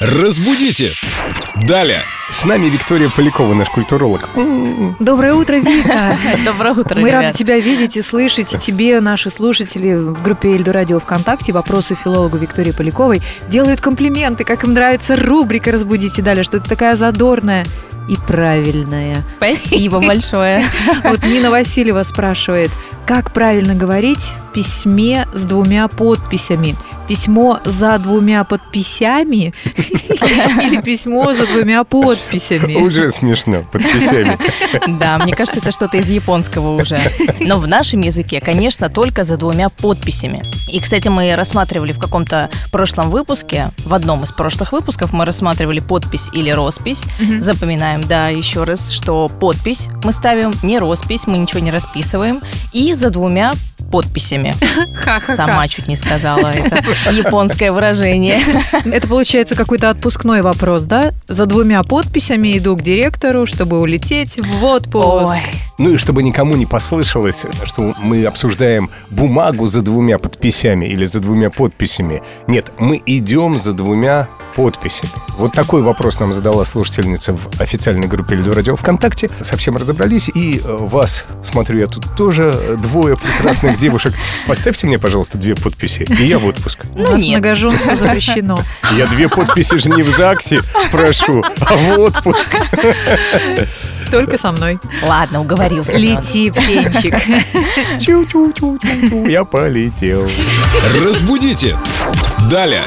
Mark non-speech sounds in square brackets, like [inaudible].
Разбудите! Далее! С нами Виктория Полякова, наш культуролог. Доброе утро, Вика. [laughs] Доброе утро, Мы ребят. рады тебя видеть и слышать. И тебе, наши слушатели в группе Эльду Радио ВКонтакте, вопросы филологу Виктории Поляковой делают комплименты, как им нравится рубрика «Разбудите далее», что ты такая задорная и правильная. Спасибо [laughs] большое. Вот Нина Васильева спрашивает, как правильно говорить в письме с двумя подписями? Письмо за двумя подписями [laughs] или письмо за двумя подписями? Уже смешно, подписями. [laughs] Да, мне кажется, это что-то из японского уже. Но в нашем языке, конечно, только за двумя подписями. И, кстати, мы рассматривали в каком-то прошлом выпуске, в одном из прошлых выпусков мы рассматривали подпись или роспись. Запоминаем, да, еще раз, что подпись мы ставим, не роспись, мы ничего не расписываем. И за двумя подписями. [laughs] Ха-ха-ха. Сама чуть не сказала это японское выражение. Это получается какой-то отпускной вопрос, да? За двумя подписями иду к директору, чтобы улететь в отпуск. Ой, Ну и чтобы никому не послышалось, что мы обсуждаем бумагу за двумя подписями или за двумя подписями. Нет, мы идем за двумя подписями. Вот такой вопрос нам задала слушательница в официальной группе Эльду Радио ВКонтакте. Совсем разобрались. И э, вас, смотрю я тут тоже, э, двое прекрасных [laughs] девушек. Поставьте мне, пожалуйста, две подписи, и я в отпуск. Ну нет. многоженство запрещено. Я две подписи же не в ЗАГСе прошу, а в отпуск. [laughs] Только со мной. ладно, уговорил. Слети, птенчик. [laughs] Чу-чу-чу-чу-чу, я полетел. Разбудите! Далее!